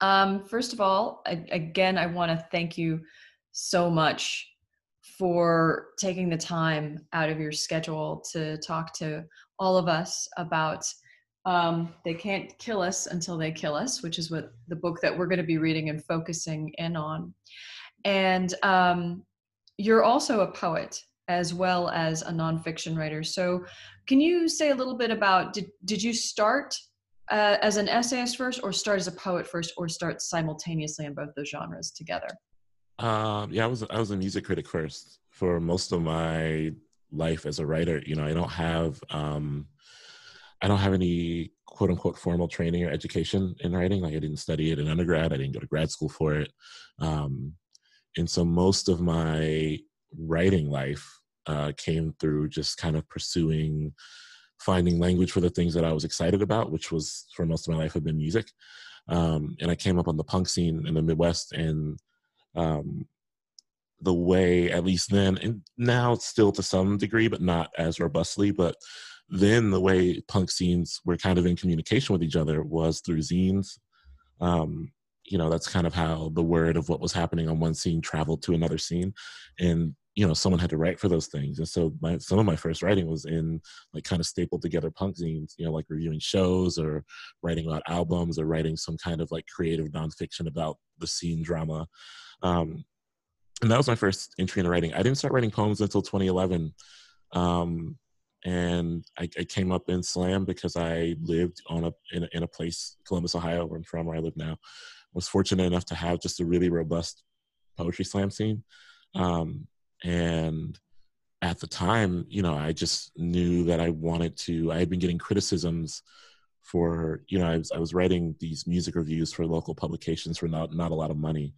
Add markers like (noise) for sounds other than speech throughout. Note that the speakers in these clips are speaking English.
Um, first of all, I, again, I want to thank you so much for taking the time out of your schedule to talk to all of us about um, They Can't Kill Us Until They Kill Us, which is what the book that we're going to be reading and focusing in on. And um, you're also a poet as well as a nonfiction writer. So, can you say a little bit about did, did you start uh, as an essayist first, or start as a poet first, or start simultaneously in both those genres together? Um, yeah, I was I was a music critic first for most of my life as a writer. You know, I don't have um, I don't have any quote unquote formal training or education in writing. Like I didn't study it in undergrad. I didn't go to grad school for it. Um, and so most of my writing life uh, came through just kind of pursuing finding language for the things that I was excited about, which was for most of my life had been music. Um, and I came up on the punk scene in the Midwest, and um, the way, at least then, and now still to some degree, but not as robustly, but then the way punk scenes were kind of in communication with each other was through zines. Um, you know, that's kind of how the word of what was happening on one scene traveled to another scene. And you know someone had to write for those things. And so my some of my first writing was in like kind of stapled together punk zines you know like reviewing shows or writing about albums or writing some kind of like creative nonfiction about the scene drama. Um, and that was my first entry into writing. I didn't start writing poems until 2011 um, and I, I, came up in slam because i lived on a in, a in a place columbus ohio where i'm from where i live now. Was fortunate enough to have just a really robust poetry slam scene. Um, and at the time you know i just knew that i wanted to i had been getting criticisms for you know I was, I was writing these music reviews for local publications for not not a lot of money.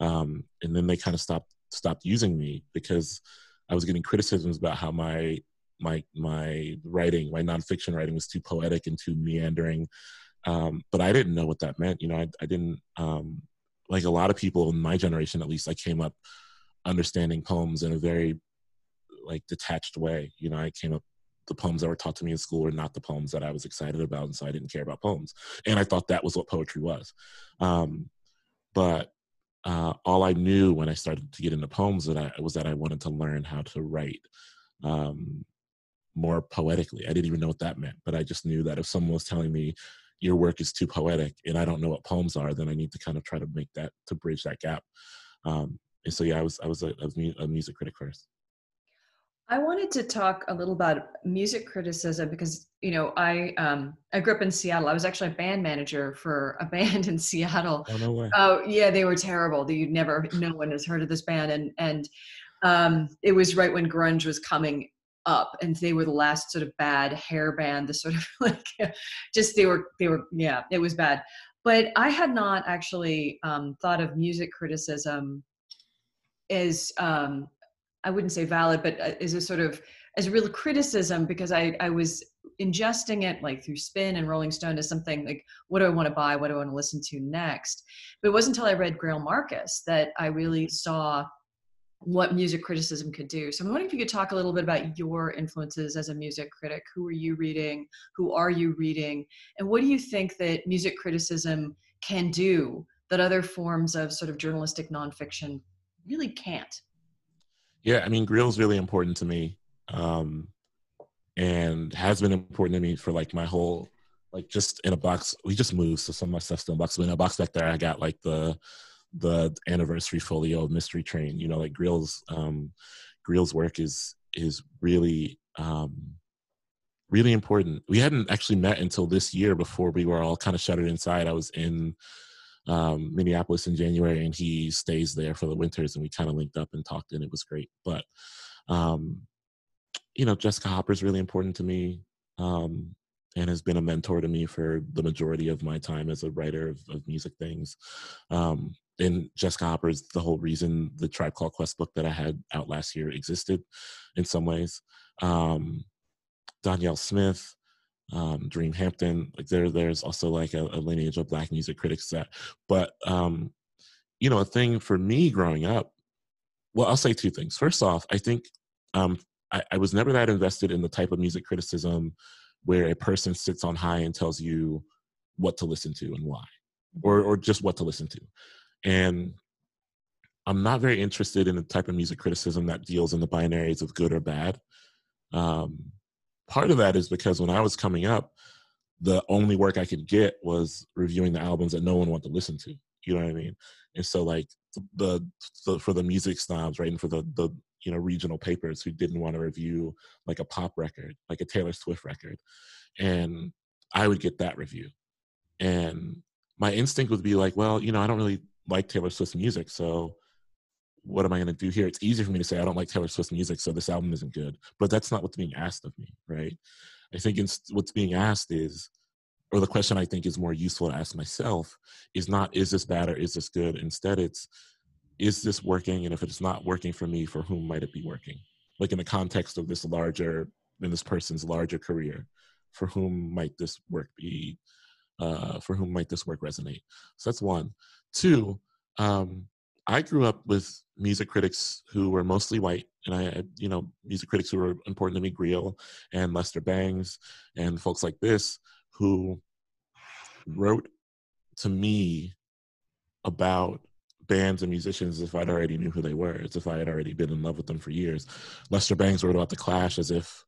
Um, and then they kind of stopped stopped using me because i was getting criticisms about how my my my writing my nonfiction writing was too poetic and too meandering. Um, but i didn't know what that meant. You know i, I didn't um, like a lot of people in my generation at least i came up understanding poems in a very like detached way. You know, I came up the poems that were taught to me in school were not the poems that I was excited about, and so I didn't care about poems. And I thought that was what poetry was. Um, but uh, all I knew when I started to get into poems that I was that I wanted to learn how to write um, more poetically. I didn't even know what that meant, but I just knew that if someone was telling me your work is too poetic and I don't know what poems are, then I need to kind of try to make that to bridge that gap. Um, and so yeah, I was I was a, a music critic first. I wanted to talk a little about music criticism because you know I um, I grew up in Seattle. I was actually a band manager for a (laughs) band in Seattle. Oh no way! Oh yeah, they were terrible. You'd never, no one has heard of this band, and and um, it was right when grunge was coming up, and they were the last sort of bad hair band. The sort of (laughs) like, just they were they were yeah, it was bad. But I had not actually um, thought of music criticism is um, I wouldn't say valid, but uh, is a sort of as a real criticism because I I was ingesting it like through Spin and Rolling Stone as something like what do I want to buy, what do I want to listen to next. But it wasn't until I read Greil Marcus that I really saw what music criticism could do. So I'm wondering if you could talk a little bit about your influences as a music critic. Who are you reading? Who are you reading? And what do you think that music criticism can do that other forms of sort of journalistic nonfiction really can't. Yeah, I mean, Greil's really important to me, um, and has been important to me for like my whole like just in a box. We just moved, so some of my stuff's still in a box. But in a box back there, I got like the the anniversary folio of Mystery Train. You know, like Greil's um, Greil's work is is really um, really important. We hadn't actually met until this year before we were all kind of shuttered inside. I was in um, Minneapolis in January, and he stays there for the winters, and we kind of linked up and talked, and it was great. But um, you know, Jessica Hopper is really important to me, um, and has been a mentor to me for the majority of my time as a writer of, of music things. Um, and Jessica Hopper is the whole reason the Tribe Called Quest book that I had out last year existed, in some ways. Um, Danyel Smith, um, Dream Hampton. Like there, there's also like a, a, lineage of black music critics that. But um, you know, a thing for me growing up. Well, I'll say two things. First off, I think um, I, I was never that invested in the type of music criticism where a person sits on high and tells you what to listen to and why. or or just what to listen to and i'm not very interested in the type of music criticism that deals in the binaries of good or bad um, part of that is because when i was coming up the only work i could get was reviewing the albums that no one wanted to listen to you know what i mean? And so like the, the for the music snobs right and for the the you know regional papers who didn't want to review like a pop record like a taylor swift record and i would get that review. And my instinct would be like, well, you know, I don't really like Taylor Swift's music, so what am I going to do here? It's easy for me to say I don't like Taylor Swift's music, so this album isn't good. But that's not what's being asked of me, right? I think what's being asked is, or the question I think is more useful to ask myself is not is this bad or is this good? Instead, it's is this working? And if it's not working for me, for whom might it be working? Like in the context of this larger, in this person's larger career, for whom might this work be uh, for whom might this work resonate? So that's one. Two, um, I grew up with music critics who were mostly white, and I, you know, music critics who were important to me, Greil and Lester Bangs, and folks like this, who wrote to me about bands and musicians as if I'd already knew who they were, as if I had already been in love with them for years. Lester Bangs wrote about the Clash as if,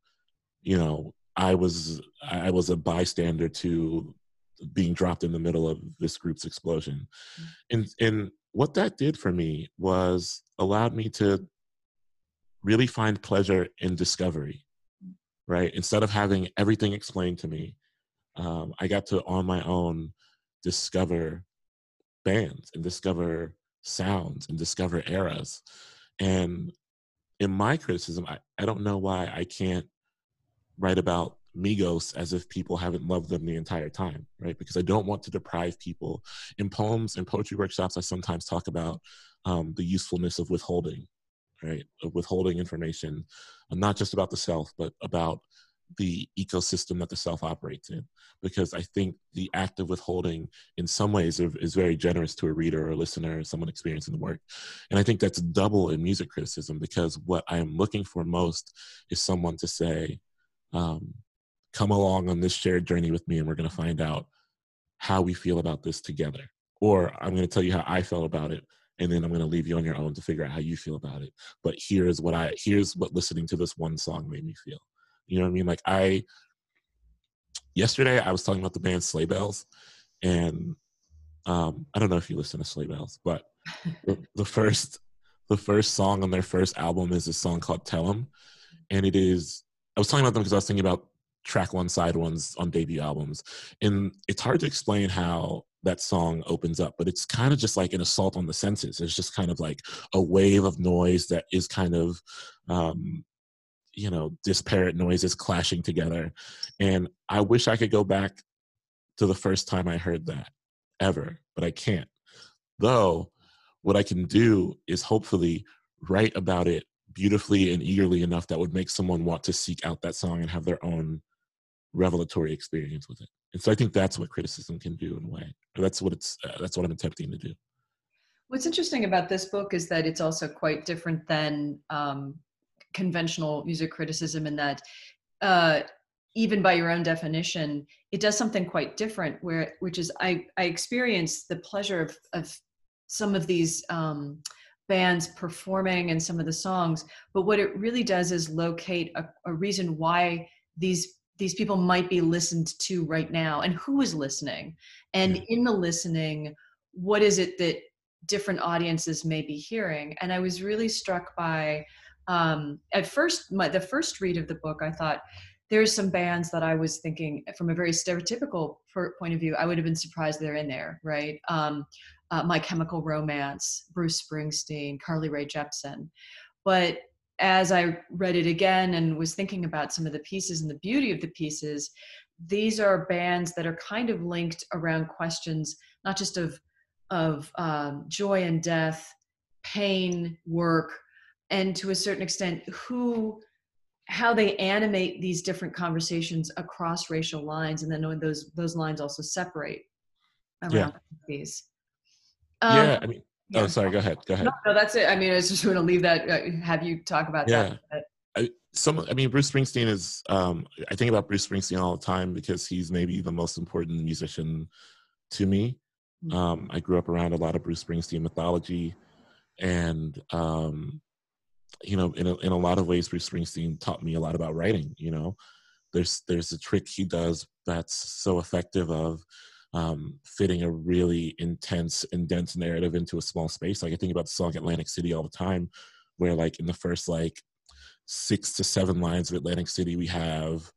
you know, I was I was a bystander to being dropped in the middle of this group's explosion. Mm. And and what that did for me was allowed me to really find pleasure in discovery. Right? Instead of having everything explained to me, um, I got to on my own discover bands and discover sounds and discover eras. And in my criticism, I, I don't know why I can't write about Migos as if people haven't loved them the entire time, right? Because I don't want to deprive people. In poems and poetry workshops, I sometimes talk about um, the usefulness of withholding, right? Of withholding information, not just about the self, but about the ecosystem that the self operates in. Because I think the act of withholding, in some ways, is very generous to a reader or a listener or someone experiencing the work. And I think that's double in music criticism because what I am looking for most is someone to say, um, come along on this shared journey with me and we're going to find out how we feel about this together. Or i'm going to tell you how i felt about it and then i'm going to leave you on your own to figure out how you feel about it. But here's what i here's what listening to this one song made me feel. You know what i mean? Like i yesterday i was talking about the band sleigh bells and um i don't know if you listen to sleigh bells but the, (laughs) the first the first song on their first album is a song called tell 'em. And it is i was talking about them because i was thinking about track one side ones on debut albums and it's hard to explain how that song opens up but it's kind of just like an assault on the senses. It's just kind of like a wave of noise that is kind of um you know disparate noises clashing together and i wish i could go back to the first time i heard that ever but i can't. Though what i can do is hopefully write about it beautifully and eagerly enough that would make someone want to seek out that song and have their own revelatory experience with it. And so I think that's what criticism can do in a way. That's what it's. Uh, that's what I'm attempting to do. What's interesting about this book is that it's also quite different than um, conventional music criticism in that uh, even by your own definition, it does something quite different. Where which is I I experience the pleasure of of some of these. Um, bands performing and some of the songs but what it really does is locate a, a reason why these these people might be listened to right now and who is listening? And in the listening what is it that different audiences may be hearing? And i was really struck by um, at first my, the first read of the book i thought there's some bands that i was thinking from a very stereotypical point of view i would have been surprised they're in there right? Um, uh, my chemical romance bruce springsteen carly rae jepsen. But as I read it again and was thinking about some of the pieces and the beauty of the pieces, these are bands that are kind of linked around questions not just of of um, joy and death, pain, work, and to a certain extent, who how they animate these different conversations across racial lines, and then those those lines also separate around yeah. these. Um, yeah, I mean, yeah. Oh, sorry. Go ahead. Go ahead. No, no, that's it. I mean, I was just want to leave that. Uh, have you talk about yeah. that? I, some, I mean, Bruce Springsteen is. Um, I think about Bruce Springsteen all the time because he's maybe the most important musician to me. Mm-hmm. Um, I grew up around a lot of Bruce Springsteen mythology, and um, you know, in a, in a lot of ways, Bruce Springsteen taught me a lot about writing. You know, there's there's a trick he does that's so effective of um, fitting a really intense and dense narrative into a small space. Like I think about the song Atlantic City all the time, where like in the first like six to seven lines of Atlantic City, we have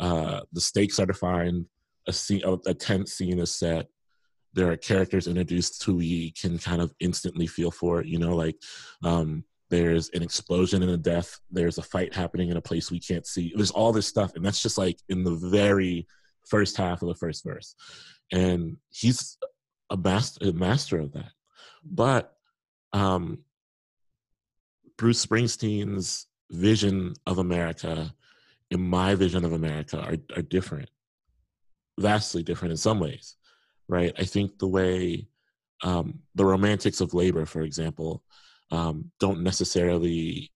uh, the stakes are defined, a scene, a, a tense scene is set. There are characters introduced who we can kind of instantly feel for. You know, like um, there's an explosion and a death. There's a fight happening in a place we can't see. There's all this stuff, and that's just like in the very first half of the first verse. And he's a master, a master of that. But um, Bruce Springsteen's vision of America and my vision of America are, are different, vastly different in some ways, right? I think the way um, the romantics of labor, for example, um, don't necessarily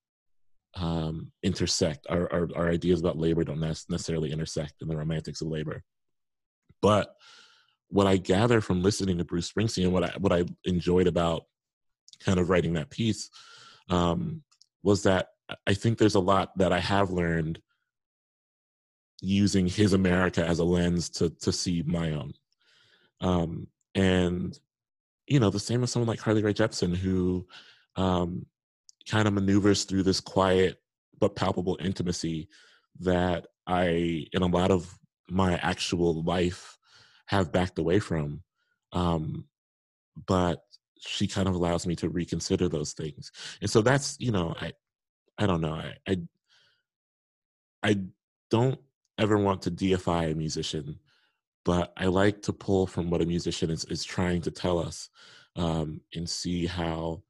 um, intersect. Our, our, our, ideas about labor don't necessarily intersect in the romantics of labor. But what I gather from listening to Bruce Springsteen and what I, what I enjoyed about kind of writing that piece um, was that I think there's a lot that I have learned using his America as a lens to to see my own. Um, and you know, the same with someone like Carly Rae Jepsen, who um, kind of maneuvers through this quiet but palpable intimacy that I, in a lot of my actual life, have backed away from. Um, but she kind of allows me to reconsider those things, and so that's you know, I, I don't know, I, I, I don't ever want to deify a musician, but I like to pull from what a musician is, is trying to tell us um, and see how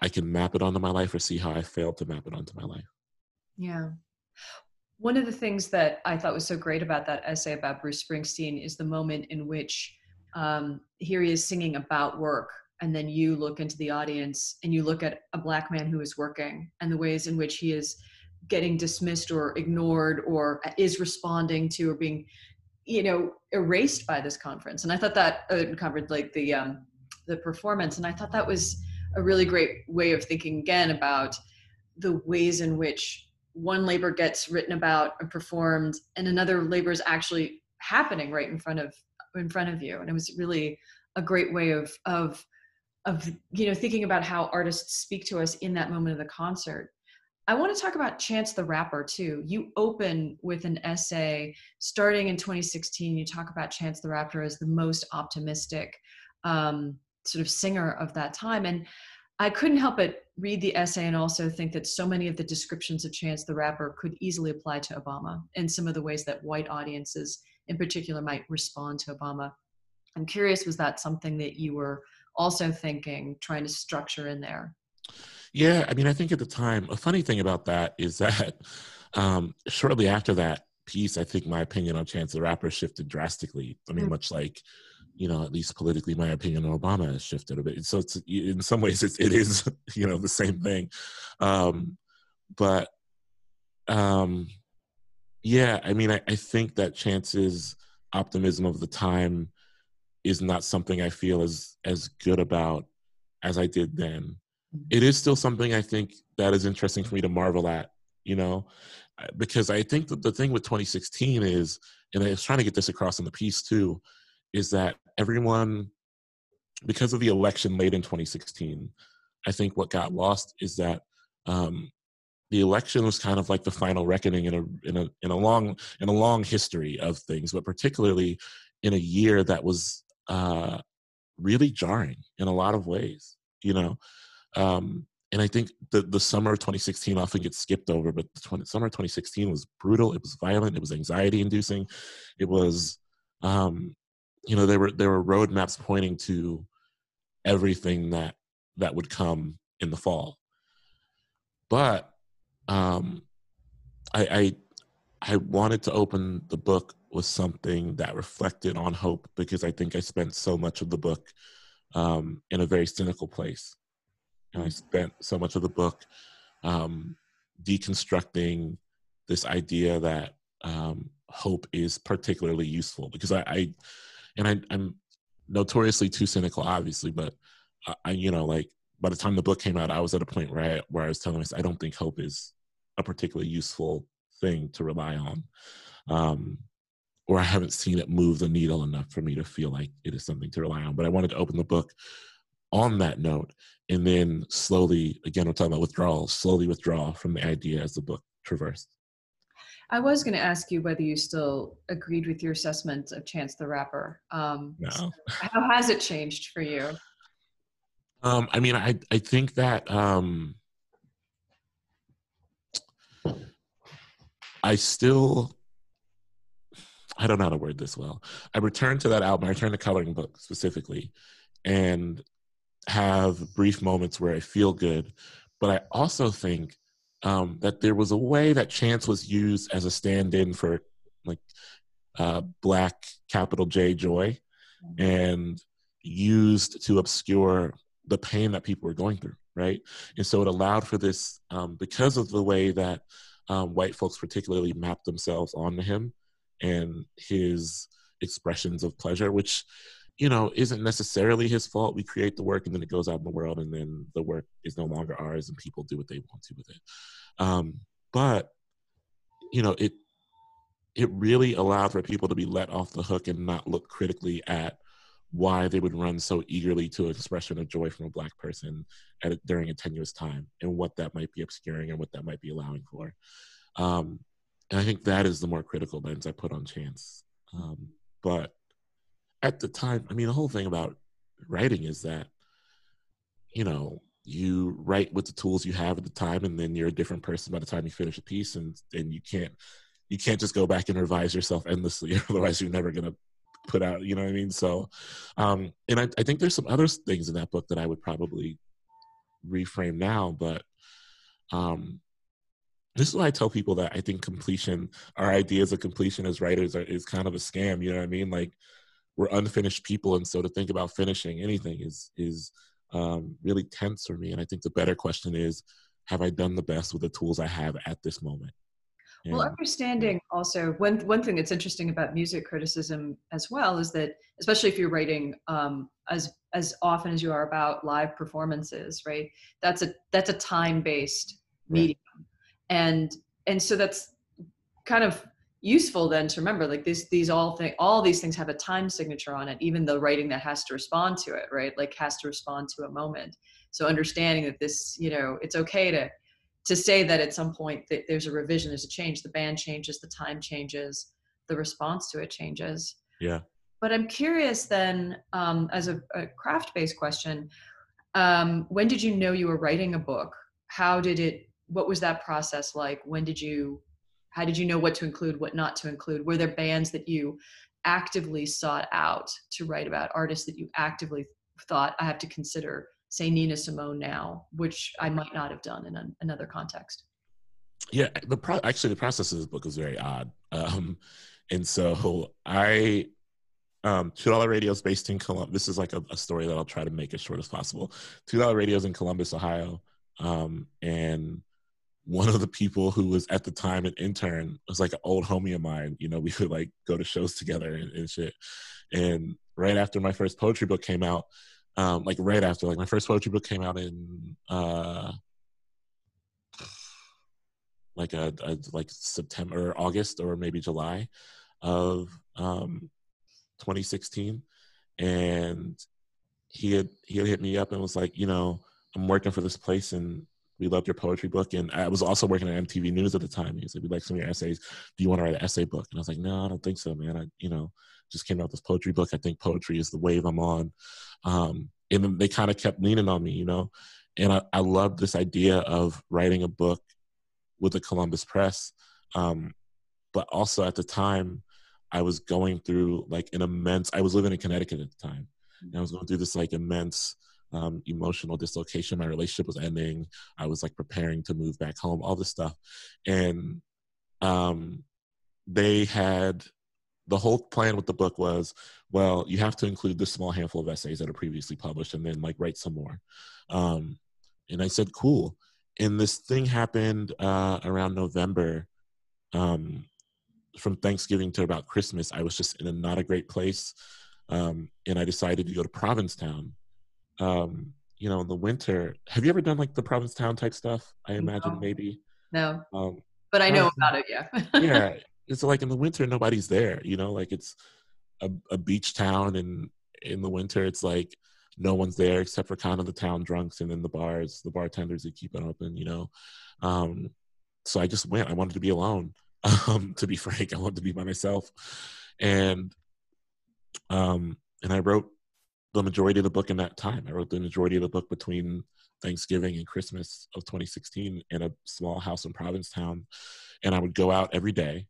I can map it onto my life or see how I failed to map it onto my life. Yeah. One of the things that I thought was so great about that essay about Bruce Springsteen is the moment in which um, here he is singing about work. And then you look into the audience and you look at a black man who is working and the ways in which he is getting dismissed or ignored or is responding to or being you know erased by this conference and i thought that uh, covered like the um the performance and i thought that was a really great way of thinking again about the ways in which one labor gets written about and performed and another labor is actually happening right in front of in front of you and it was really a great way of of of you know thinking about how artists speak to us in that moment of the concert I want to talk about Chance the Rapper too. You open with an essay starting in 2016. You talk about Chance the Rapper as the most optimistic um, sort of singer of that time. And I couldn't help but read the essay and also think that so many of the descriptions of Chance the Rapper could easily apply to Obama and some of the ways that white audiences in particular might respond to Obama. I'm curious, was that something that you were also thinking, trying to structure in there? Yeah, I mean, I think at the time, a funny thing about that is that um, shortly after that piece, I think my opinion on Chance the Rapper shifted drastically. I mean, mm-hmm. much like, you know, at least politically, my opinion on Obama has shifted a bit. So it's in some ways, it's, it is, (laughs) you know, the same thing. Um, but um, yeah, I mean, I, I think that Chance's optimism of the time is not something I feel as as good about as I did then it is still something I think that is interesting for me to marvel at, you know, because I think that the thing with 2016 is, and I was trying to get this across in the piece too, is that everyone, because of the election late in 2016, I think what got lost is that um, the election was kind of like the final reckoning in a in a in a long in a long history of things, but particularly in a year that was uh, really jarring in a lot of ways. You know, um, and I think the the summer of 2016 often gets skipped over, but the 20, summer of 2016 was brutal. It was violent. It was anxiety inducing. It was, um, you know, there were there were roadmaps pointing to everything that that would come in the fall. But um, I, I I wanted to open the book with something that reflected on hope because I think I spent so much of the book um, in a very cynical place. And I spent so much of the book um, deconstructing this idea that um, hope is particularly useful because I, I and I, am notoriously too cynical, obviously, but I, you know, like by the time the book came out, I was at a point where I, where I was telling myself, I don't think hope is a particularly useful thing to rely on. Um, or I haven't seen it move the needle enough for me to feel like it is something to rely on. But I wanted to open the book on that note and then slowly, again, we're talking about withdrawal, slowly withdraw from the idea as the book traversed. I was going to ask you whether you still agreed with your assessment of Chance the Rapper. Um, no. So how has it changed for you? Um, I mean, I I think that um, I still I don't know how to word this well. I returned to that album. I returned to coloring book specifically, and have brief moments where I feel good. But I also think um, that there was a way that chance was used as a stand-in for like uh, black capital J joy, and used to obscure the pain that people were going through, right? And so it allowed for this um, because of the way that um, white folks particularly mapped themselves onto him and his expressions of pleasure, which you know isn't necessarily his fault. We create the work and then it goes out in the world, and then the work is no longer ours, and people do what they want to with it. Um, but you know, it it really allowed for people to be let off the hook and not look critically at why they would run so eagerly to an expression of joy from a black person at a, during a tenuous time and what that might be obscuring and what that might be allowing for. Um, and I think that is the more critical lens I put on chance. Um, but at the time, I mean, the whole thing about writing is that, you know, you write with the tools you have at the time, and then you're a different person by the time you finish a piece, and and you can't you can't just go back and revise yourself endlessly, (laughs) otherwise you're never gonna put out. You know what I mean? So, um, and I, I think there's some other things in that book that I would probably reframe now, but um, this is why I tell people that I think completion, our ideas of completion as writers are, is kind of a scam. You know what I mean? Like we're unfinished people, and so to think about finishing anything is is um, really tense for me. And I think the better question is, have I done the best with the tools I have at this moment? And, well, understanding also one one thing that's interesting about music criticism as well is that especially if you're writing um, as as often as you are about live performances, right? That's a that's a time based medium and and so that's kind of useful then to remember like these these all thing all these things have a time signature on it even the writing that has to respond to it right? Like has to respond to a moment. So understanding that this you know it's okay to to say that at some point that there's a revision there's a change the band changes the time changes the response to it changes. Yeah. But i'm curious then um, as a, a craft based question um, when did you know you were writing a book? How did it what was that process like? When did you how did you know what to include what not to include were there bands that you actively sought out to write about artists that you actively thought i have to consider say nina simone now which i might not have done in an, another context yeah the pro- actually the process of this book is very odd um, and so i um, two dollar radios based in Columbus. This is like a, a, story that I'll try to make as short as possible. Two dollar radios in Columbus, Ohio, um, and one of the people who was at the time an intern was like an old homie of mine. You know, we would like go to shows together and, and shit. And right after my first poetry book came out, um, like right after, like my first poetry book came out in uh, like a, a like September, August, or maybe July of um, 2016, and he had he had hit me up and was like, you know, I'm working for this place and we loved your poetry book. And I was also working at MTV News at the time. He said, we like some of your essays. Do you want to write an essay book? And I was like, no, I don't think so, man. I, you know, just came out this poetry book. I think poetry is the wave I'm on. Um, and then they kind of kept leaning on me, you know. And I, I love this idea of writing a book with the Columbus Press. Um, but also at the time, I was going through like an immense, I was living in Connecticut at the time. And I was going through this like immense um, emotional dislocation. My relationship was ending. I was like preparing to move back home, all this stuff. And um, they had the whole plan with the book was well, you have to include this small handful of essays that are previously published and then like write some more. Um, and I said, cool. And this thing happened uh, around November. Um, from Thanksgiving to about Christmas, I was just in a not a great place. um, and I decided to go to Provincetown. Um, you know, in the winter. Have you ever done like the Provincetown type stuff? I imagine no. maybe. No. Um, but I know about it. Yeah. yeah, (laughs) it's like in the winter nobody's there. You know, like it's a, a beach town, and in the winter it's like no one's there except for kind of the town drunks and then the bars, the bartenders that keep it open. You know, um, so I just went. I wanted to be alone. (laughs) Um, to be frank, I wanted to be by myself, and um, and I wrote the majority of the book in that time. I wrote the majority of the book between Thanksgiving and Christmas of 2016 in a small house in Provincetown, and I would go out every day.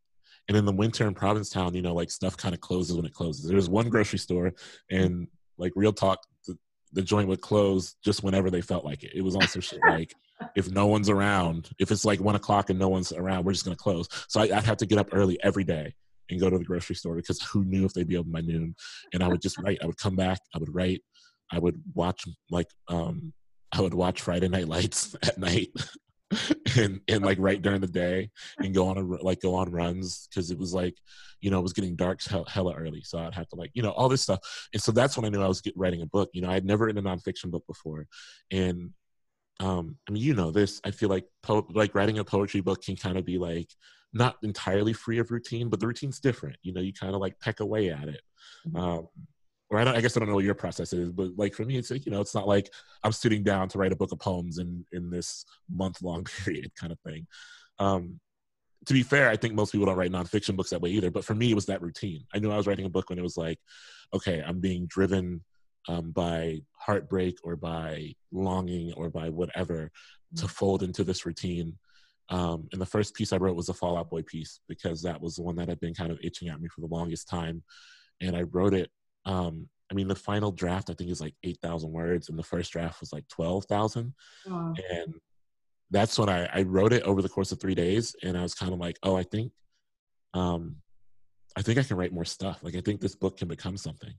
And in the winter in Provincetown, you know, like stuff kind of closes when it closes. There's one grocery store, and like real talk, the, the joint would close just whenever they felt like it. It was also shit (laughs) like if no one's around, if it's like one o'clock and no one's around, we're just gonna close. So I, would have to get up early every day and go to the grocery store because who knew if they'd be open by noon. And I would just write. I would come back. I would write. I would watch like um I would watch Friday Night Lights (laughs) at night. (laughs) and and like right during the day and go on a like go on runs because it was like you know it was getting dark hella early so i'd have to like you know all this stuff and so that's when i knew i was get, writing a book you know i had never written a nonfiction book before and um i mean you know this i feel like po- like writing a poetry book can kind of be like not entirely free of routine, but the routine's different. You know, you kind of like peck away at it. Mm-hmm. Um, or I, don't, I guess I don't know what your process is, but like for me, it's like, you know, it's not like I'm sitting down to write a book of poems in in this month long (laughs) period kind of thing. Um, to be fair, I think most people don't write nonfiction books that way either. But for me, it was that routine. I knew I was writing a book when it was like, okay, I'm being driven um, by heartbreak or by longing or by whatever to mm-hmm. fold into this routine um, and the first piece I wrote was a Fall Out Boy piece because that was the one that had been kind of itching at me for the longest time. And I wrote it. Um, I mean, the final draft I think is like eight thousand words, and the first draft was like twelve thousand. Wow. And that's when I, I wrote it over the course of three days, and I was kind of like, oh, I think, um, I think I can write more stuff. Like I think this book can become something.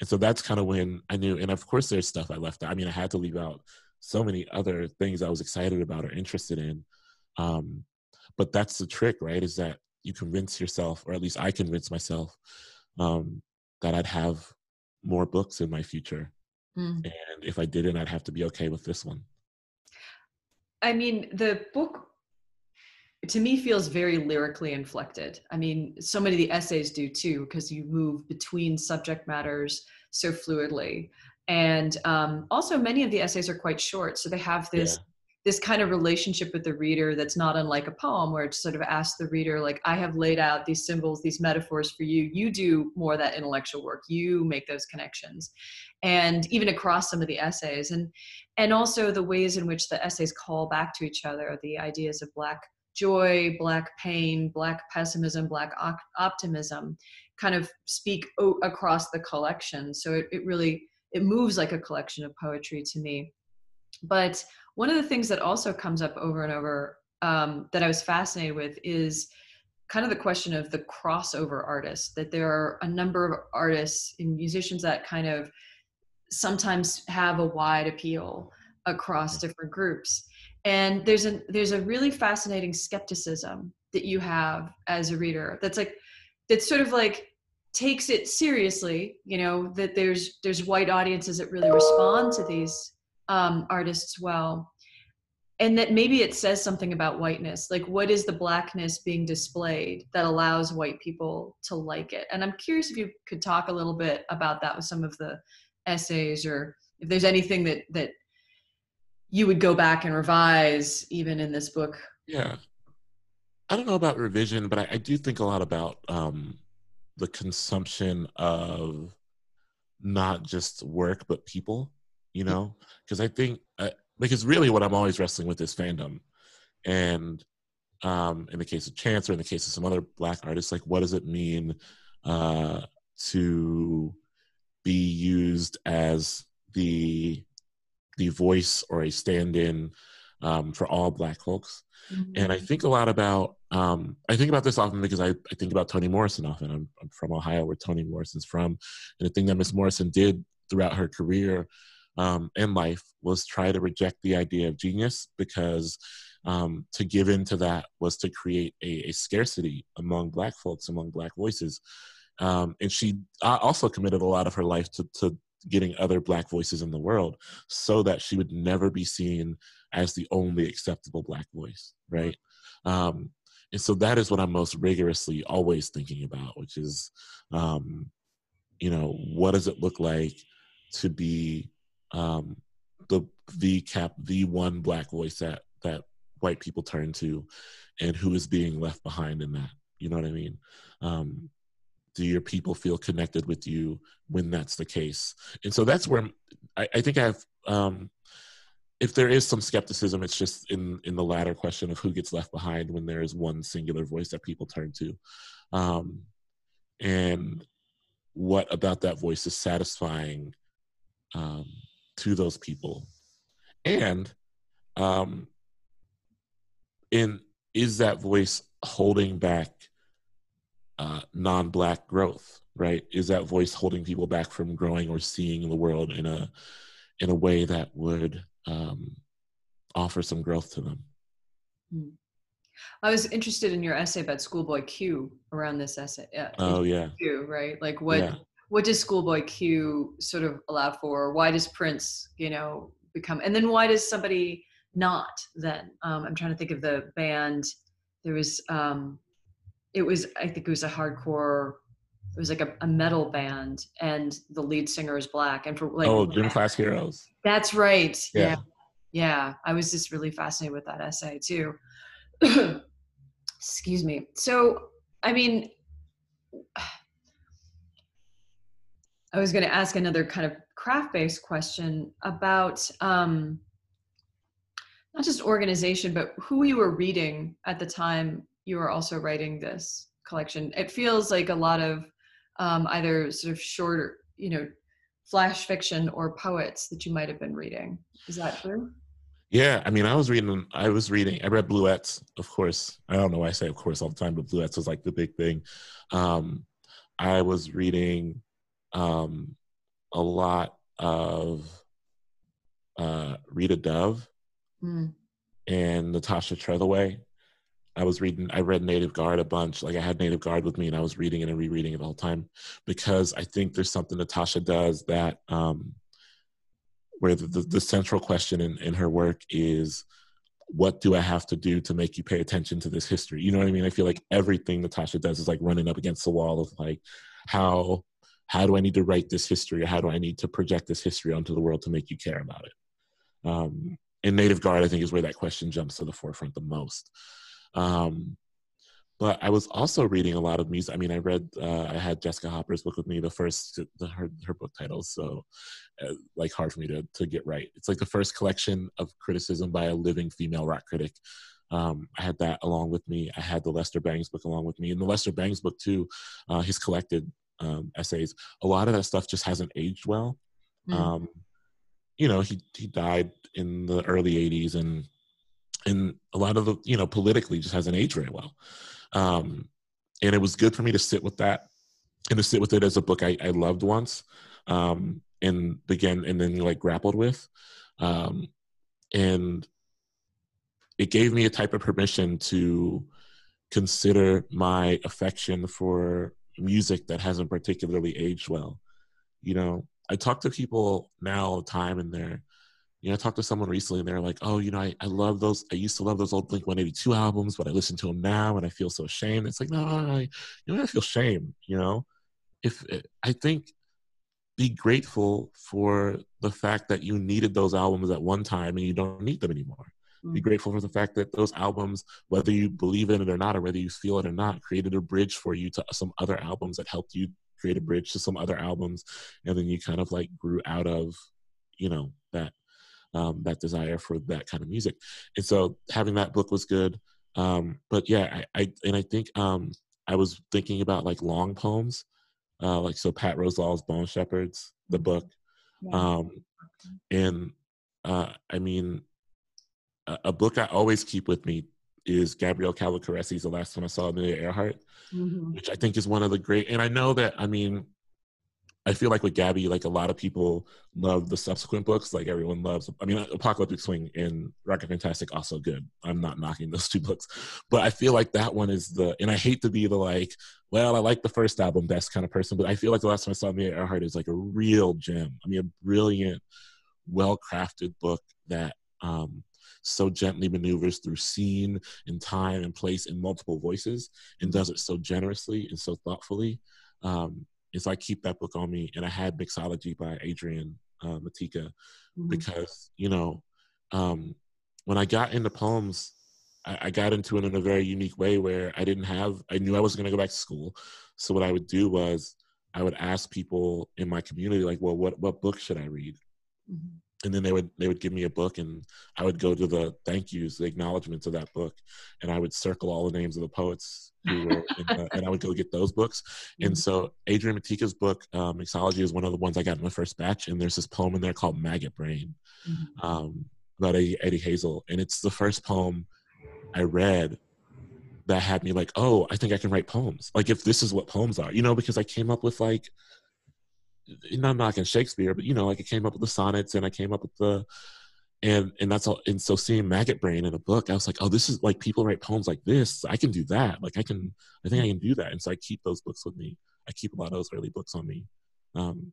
And so that's kind of when I knew. And of course, there's stuff I left out. I mean, I had to leave out so many other things I was excited about or interested in um, but that's the trick, right? Is that you convince yourself, or at least I convince myself, um, that I'd have more books in my future. Mm. And if I didn't, I'd have to be okay with this one. I mean, the book to me feels very lyrically inflected. I mean, so many of the essays do too, because you move between subject matters so fluidly. And um, also, many of the essays are quite short, so they have this. Yeah this kind of relationship with the reader that's not unlike a poem where it sort of asks the reader like i have laid out these symbols these metaphors for you you do more that intellectual work you make those connections and even across some of the essays and and also the ways in which the essays call back to each other the ideas of black joy black pain black pessimism black optimism kind of speak o- across the collection. So it, it really it moves like a collection of poetry to me. But one of the things that also comes up over and over um, that I was fascinated with is kind of the question of the crossover artist that there are a number of artists and musicians that kind of sometimes have a wide appeal across different groups. And there's a there's a really fascinating skepticism that you have as a reader that's like that's sort of like takes it seriously, you know, that there's there's white audiences that really respond to these um, artists well. And that maybe it says something about whiteness like what is the blackness being displayed that allows white people to like it? And i'm curious if you could talk a little bit about that with some of the essays or if there's anything that that you would go back and revise even in this book? Yeah. I don't know about revision but i, I do think a lot about um the consumption of not just work but people you know? Because i think uh, because really what i'm always wrestling with is fandom. And um, in the case of chance or in the case of some other black artists like what does it mean uh, to be used as the the voice or a stand-in um, for all black folks. Mm-hmm. and i think a lot about um, i think about this often because I, I think about toni morrison often. I'm, I'm from ohio where toni morrison's from. And the thing that miss morrison did throughout her career um, in life was try to reject the idea of genius because um, to give into that was to create a, a, scarcity among black folks among black voices. Um, and she also committed a lot of her life to, to getting other black voices in the world so that she would never be seen as the only acceptable black voice right? Um, and so that is what i'm most rigorously always thinking about which is um, you know what does it look like to be um, the the cap the one black voice that that white people turn to and who is being left behind in that? You know what i mean? Um, do your people feel connected with you when that's the case? And so that's where i, I think i have um, if there is some skepticism it's just in in the latter question of who gets left behind when there is one singular voice that people turn to. Um, and what about that voice is satisfying um, to those people? And um, in is that voice holding back uh, non-black growth right? Is that voice holding people back from growing or seeing the world in a in a way that would um, offer some growth to them? Hmm. i was interested in your essay about schoolboy q around this essay yeah, oh yeah. q right? Like what yeah. what does schoolboy q sort of allow for? Why does prince you know become and then why does somebody not then? Um, i'm trying to think of the band. There was um, it was I think it was a hardcore it was like a, a, metal band and the lead singer is black and for like oh gym class heroes. That's right. Yeah. yeah. Yeah. I was just really fascinated with that essay too. (clears throat) Excuse me. So i mean (sighs) i was going to ask another kind of craft based question about um not just organization but who you were reading at the time you are also writing this collection. It feels like a lot of um, either sort of shorter, you know, flash fiction or poets that you might have been reading. Is that true? Yeah, I mean, I was reading. I was reading. I read Bluets, of course. I don't know why I say of course all the time, but Bluets was like the big thing. Um, I was reading um, a lot of uh, Rita Dove mm. and Natasha Trethewey. I was reading, I read Native Guard a bunch. Like I had Native Guard with me and I was reading it and rereading it all the time because I think there's something Natasha does that, um, where the, the, the central question in, in her work is, what do I have to do to make you pay attention to this history? You know what I mean? I feel like everything Natasha does is like running up against the wall of like, how, how do I need to write this history or how do I need to project this history onto the world to make you care about it? Um, in Native Guard, I think is where that question jumps to the forefront the most. Um, but I was also reading a lot of music. I mean, I read, uh, I had Jessica Hopper's book with me, the first, the, her, her book titles. So, uh, like, hard for me to, to get right. It's like the first collection of criticism by a living female rock critic. Um, I had that along with me. I had the Lester Bangs book along with me. And the Lester Bangs book, too, uh, his collected um, essays, a lot of that stuff just hasn't aged well. Mm. Um, you know, he, he died in the early 80s and and a lot of the you know politically just hasn't aged very well. Um, and it was good for me to sit with that and to sit with it as a book i, I loved once um, and began and then like grappled with. Um, and it gave me a type of permission to consider my affection for music that hasn't particularly aged well. You know i talk to people now all the time and they're you know, I talked to someone recently and they're like, oh, you know, I, I love those. I used to love those old Blink 182 albums, but I listen to them now and I feel so ashamed. It's like, no, I, you don't feel shame, you know? If eh, I think be grateful for the fact that you needed those albums at one time and you don't need them anymore. Mm-hmm. Be mm. grateful for the fact that those albums, whether you believe in it or not, or whether you feel it or not, created a bridge for you to some other albums that helped you create a bridge to some other albums. And then you kind of like grew out of, you know, that um, that desire for that kind of music. And so having that book was good. Um, but yeah, I, I, and I think um, I was thinking about like long poems, uh, like so Pat Rosal's Bone Shepherds, the book, um, and uh, I mean, a, a, book I always keep with me is Gabrielle Calvocoressi's The Last Time I Saw Amelia Earhart, mm-hmm. which I think is one of the great. And I know that I mean I feel like with Gabby, like a lot of people love the subsequent books. Like everyone loves, I mean, Apocalyptic Swing and Rocket Fantastic also good. I'm not knocking (laughs) those two books, but I feel like that one is the, and I hate to be the like, well, I like the first album, best kind of person, but I feel like the last time I saw Amelia Earhart is like a real gem. I mean, a brilliant, well crafted book that um, so gently maneuvers through scene and time and place and multiple voices and does it so generously and so thoughtfully. Um, and so I keep that book on me. And I had Mixology by Adrian uh, Matejka mm-hmm. because, you know, um, when I got into poems, I, I got into it in a very unique way where I didn't have, I knew I wasn't going to go back to school. So what I would do was I would ask people in my community, like, well, what, what book should I read? Mm-hmm and then they would they would give me a book and i would go to the thank yous the acknowledgments of that book and i would circle all the names of the poets who were the, and i would go get those books (laughs) and mm-hmm. so adrian matejka's book um, mixology is one of the ones i got in the first batch and there's this poem in there called maggot brain mm-hmm. um, about eddie, eddie hazel and it's the first poem i read that had me like oh i think i can write poems like if this is what poems are you know because i came up with like not knocking Shakespeare, but you know, like I came up with the sonnets and I came up with the and and that's all and so seeing maggot brain in a book i was like oh this is like people write poems like this. I can do that. Like i can i think i can do that. And so i keep those books with me. I keep a lot of those early books on me. Um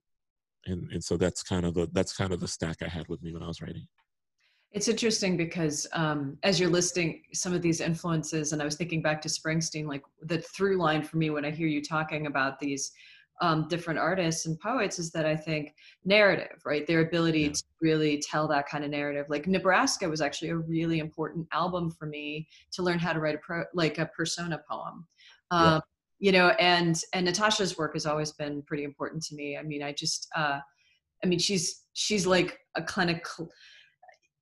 and and so that's kind of the that's kind of the stack i had with me when i was writing. It's interesting because um, as you're listing some of these influences and i was thinking back to springsteen like the through line for me when i hear you talking about these um, different artists and poets is that I think narrative, right? Their ability yeah. to really tell that kind of narrative. Like Nebraska was actually a really important album for me to learn how to write a pro, like a persona poem. Um, yeah. You know, and and Natasha's work has always been pretty important to me. I mean, I just, uh, I mean, she's she's like a of.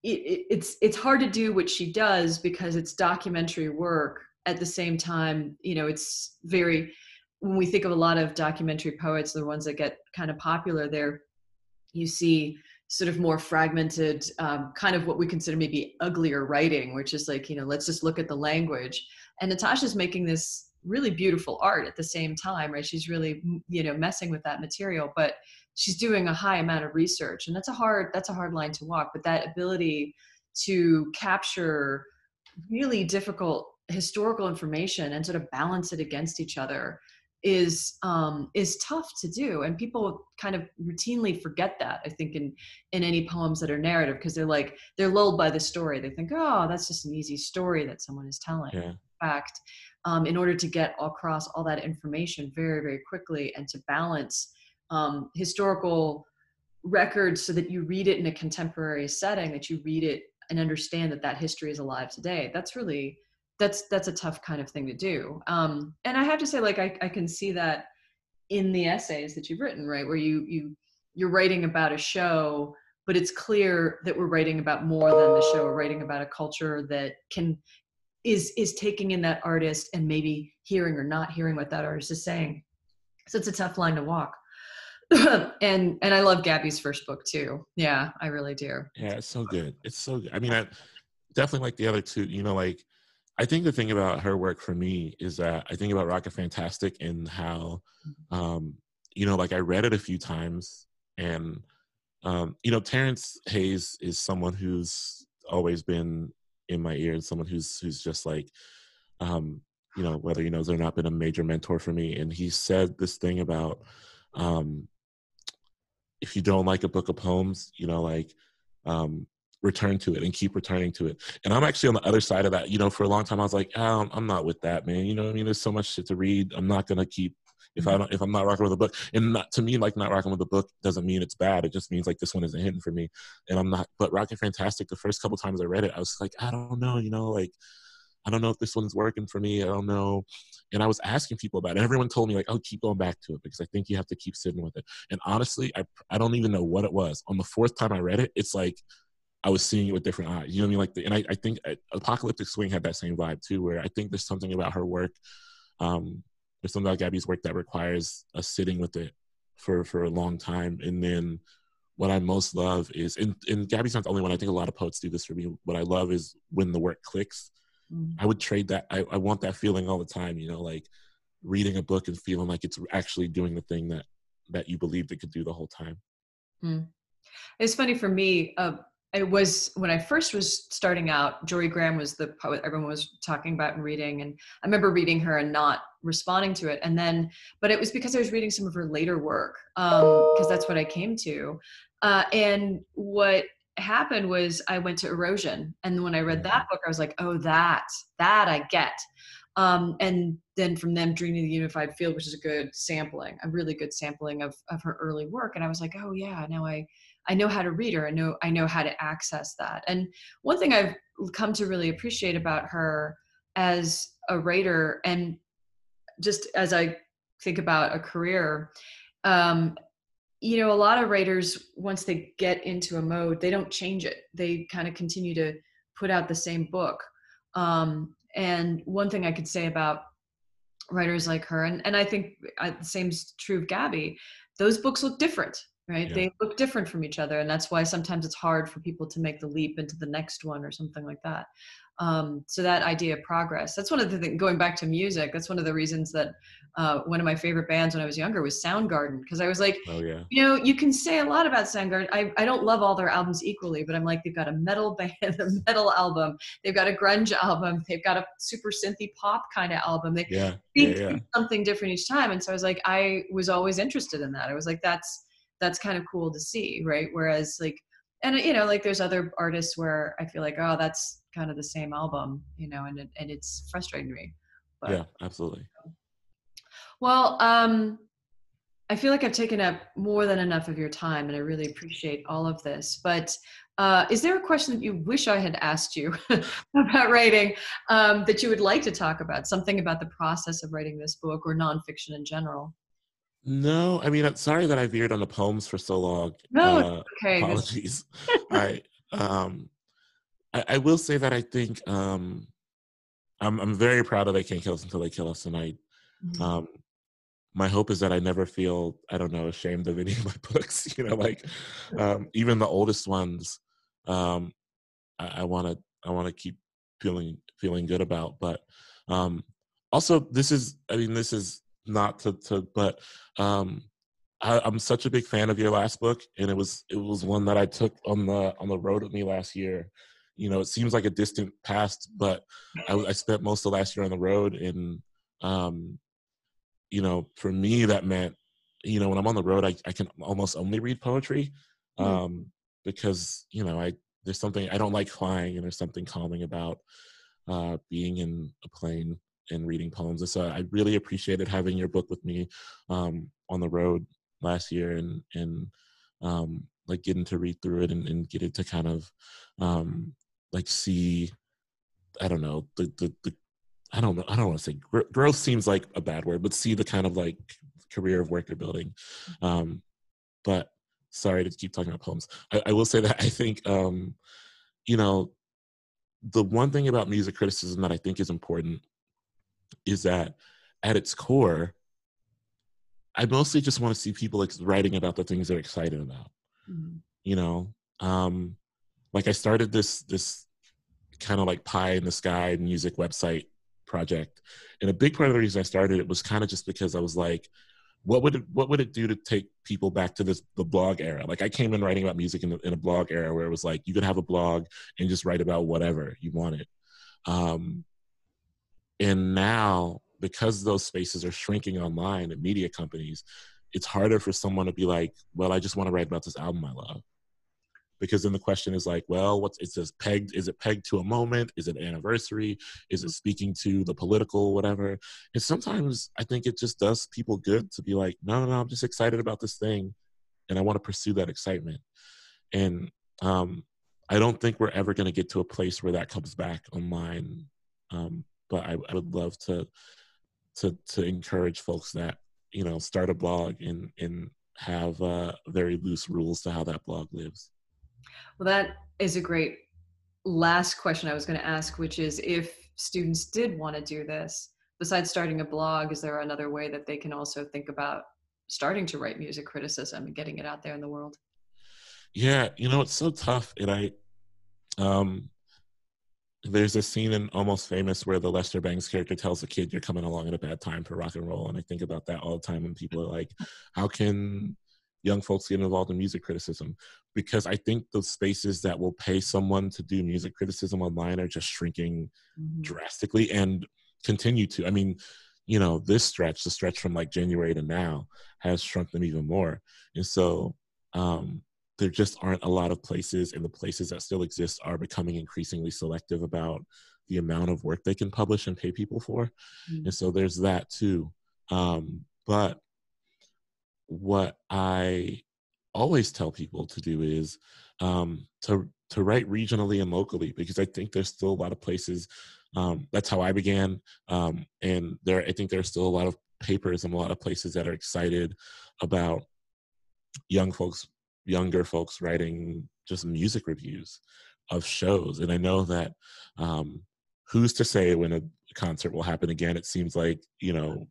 It, it's it's hard to do what she does because it's documentary work at the same time you know it's very when we think of a lot of documentary poets, the ones that get kind of popular, there you see sort of more fragmented, um, kind of what we consider maybe uglier writing, which is like, you know, let's just look at the language. And Natasha's making this really beautiful art at the same time, right? She's really, you know, messing with that material, but she's doing a high amount of research. And that's a hard, that's a hard line to walk. But that ability to capture really difficult historical information and sort of balance it against each other is um, is tough to do and people kind of routinely forget that i think in in any poems that are narrative because they're like they're lulled by the story they think oh that's just an easy story that someone is telling yeah. in fact um, in order to get across all that information very very quickly and to balance um, historical records so that you read it in a contemporary setting that you read it and understand that that history is alive today that's really that's that's a tough kind of thing to do. Um, and i have to say like I, I can see that in the essays that you've written right where you you you're writing about a show but it's clear that we're writing about more than the show. We're writing about a culture that can is is taking in that artist and maybe hearing or not hearing what that artist is saying. So it's a tough line to walk. (laughs) And and i love gabby's first book too. Yeah i really do. Yeah it's so good. It's so good. I mean i definitely like the other two you know like I think the thing about her work for me is that I think about Rocket Fantastic and how, mm-hmm. um, you know, like I read it a few times, and um, you know, Terrence Hayes is someone who's always been in my ear, and someone who's who's just like, um, you know, whether he knows or not, been a major mentor for me. And he said this thing about, um, if you don't like a book of poems, you know, like um, return to it and keep returning to it. And I'm actually on the other side of that. You know, for a long time I was like, oh, I'm not with that, man. You know I mean? There's so much shit to read. I'm not gonna keep if I mm-hmm. don't if I'm not rocking with a book. And not, to me, like not rocking with a book doesn't mean it's bad. It just means like this one isn't hitting for me. And I'm not. But Rocket Fantastic, the first couple times I read it, I was like, I don't know. You know, like I don't know if this one's working for me. I don't know. And I was asking people about it. Everyone told me like, oh, keep going back to it because I think you have to keep sitting with it. And honestly, I I don't even know what it was. On the fourth time I read it, it's like I was seeing it with different eyes. You know what I mean? Like, the, and I, I think uh, Apocalyptic Swing had that same vibe too, where I think there's something about her work. Um, there's something about Gabby's work that requires us sitting with it for for a long time. And then what I most love is, and, and Gabby's not the only one. I think a lot of poets do this for me. What I love is when the work clicks. Mm-hmm. I would trade that. I, I want that feeling all the time. You know, like reading a book and feeling like it's actually doing the thing that that you believed it could do the whole time. Mm. It's funny for me. Uh, it was when I first was starting out, Jorie Graham was the poet everyone was talking about and reading. And I remember reading her and not responding to it. And then, but it was because I was reading some of her later work, because um, that's what I came to. Uh, and what happened was I went to Erosion. And when I read that book, I was like, oh, that, that I get. Um, and then from them, Dreaming the Unified Field, which is a good sampling, a really good sampling of, of her early work. And I was like, oh, yeah, now I, I know how to read her. I know I know how to access that. And one thing I've come to really appreciate about her as a writer, and just as I think about a career, um, you know, a lot of writers once they get into a mode, they don't change it. They kind of continue to put out the same book. Um, and one thing I could say about writers like her, and, and I think uh, the same is true of Gabby, those books look different right yeah. they look different from each other and that's why sometimes it's hard for people to make the leap into the next one or something like that um, so that idea of progress that's one of the things going back to music that's one of the reasons that uh, one of my favorite bands when i was younger was soundgarden because i was like oh yeah you know you can say a lot about soundgarden I, I don't love all their albums equally but i'm like they've got a metal (laughs) band a metal album they've got a grunge album they've got a super synthy pop kind of album they yeah, yeah, yeah. something different each time and so i was like i was always interested in that i was like that's that's kind of cool to see right whereas like and you know like there's other artists where i feel like oh that's kind of the same album you know and it, and it's frustrating to me but, yeah absolutely well um i feel like i've taken up more than enough of your time and i really appreciate all of this but uh, is there a question that you wish I had asked you (laughs) about writing um, that you would like to talk about? Something about the process of writing this book or nonfiction in general? No, I mean, I'm sorry that I veered on the poems for so long. No, uh, okay. Apologies. (laughs) I um, I, I, will say that I think um, I'm I'm very proud of "They Can't Kill Us Until They Kill Us," and I mm-hmm. um, my hope is that I never feel I don't know ashamed of any of my (laughs) books. You know, like um, even the oldest ones, um, I want to I want to keep feeling feeling good about. But um, also, this is I mean, this is not to, to but um I, am such a big fan of your last book and it was it was one that I took on the on the road with me last year. You know, it seems like a distant past, but I, I spent most of last year on the road and um you know, for me that meant, you know, when I'm on the road I, I can almost only read poetry. Hmm. Um mm. because, you know, I there's something I don't like flying and there's something calming about uh being in a plane and reading poems. And so I really appreciated having your book with me um, on the road last year and and um, like getting to read through it and, and getting to kind of um, like see I don't know the the, the I don't know I don't want to say gr- growth seems like a bad word, but see the kind of like career of work you're building. Um, but sorry to keep talking about poems. I, I will say that I think um, you know the one thing about music criticism that I think is important is that at its core, I mostly just want to see people like writing about the things they're excited about. Mm-hmm. You know, um, like I started this this kind of like pie in the sky music website project, and a big part of the reason I started it was kind of just because I was like, what would it what would it do to take people back to this the blog era? Like I came in writing about music in, in a blog era where it was like you could have a blog and just write about whatever you wanted. Um, and now, because those spaces are shrinking online at media companies, it's harder for someone to be like, well, I just want to write about this album I love. Because then the question is like, well, what's it's just pegged? Is it pegged to a moment? Is it anniversary? Is it speaking to the political, whatever? And sometimes I think it just does people good to be like, no, no, no, I'm just excited about this thing, and I want to pursue that excitement. And um, I don't think we're ever going to get to a place where that comes back online um, but I, I would love to to to encourage folks that you know start a blog and and have uh, very loose rules to how that blog lives. Well, that is a great last question I was going to ask, which is if students did want to do this, besides starting a blog, is there another way that they can also think about starting to write music criticism and getting it out there in the world? Yeah, you know, it's so tough. And I, um, there's a scene in Almost Famous where the Lester Bangs character tells the kid, "You're coming along at a bad time for rock and roll," and I think about that all the time when people are like, "How can young folks get involved in music criticism because I think the spaces that will pay someone to do music criticism online are just shrinking mm-hmm. drastically and continue to. I mean, you know, this stretch, the stretch from like January to now, has shrunk them even more. And so um, there just aren't a lot of places, and the places that still exist are becoming increasingly selective about the amount of work they can publish and pay people for. Mm-hmm. And so there's that too. Um, but what I always tell people to do is um, to to write regionally and locally because I think there's still a lot of places. Um, that's how I began, um, and there I think there's still a lot of papers and a lot of places that are excited about young folks, younger folks writing just music reviews of shows. And I know that um, who's to say when a concert will happen again? It seems like you know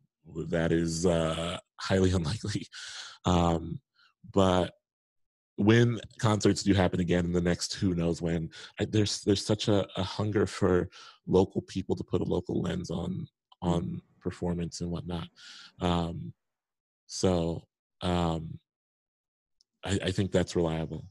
that is uh, highly (laughs) unlikely. Um, but when concerts do happen again in the next who knows when, I, there's there's such a, a, hunger for local people to put a local lens on on performance and whatnot. Um, so um, I, I, think that's reliable.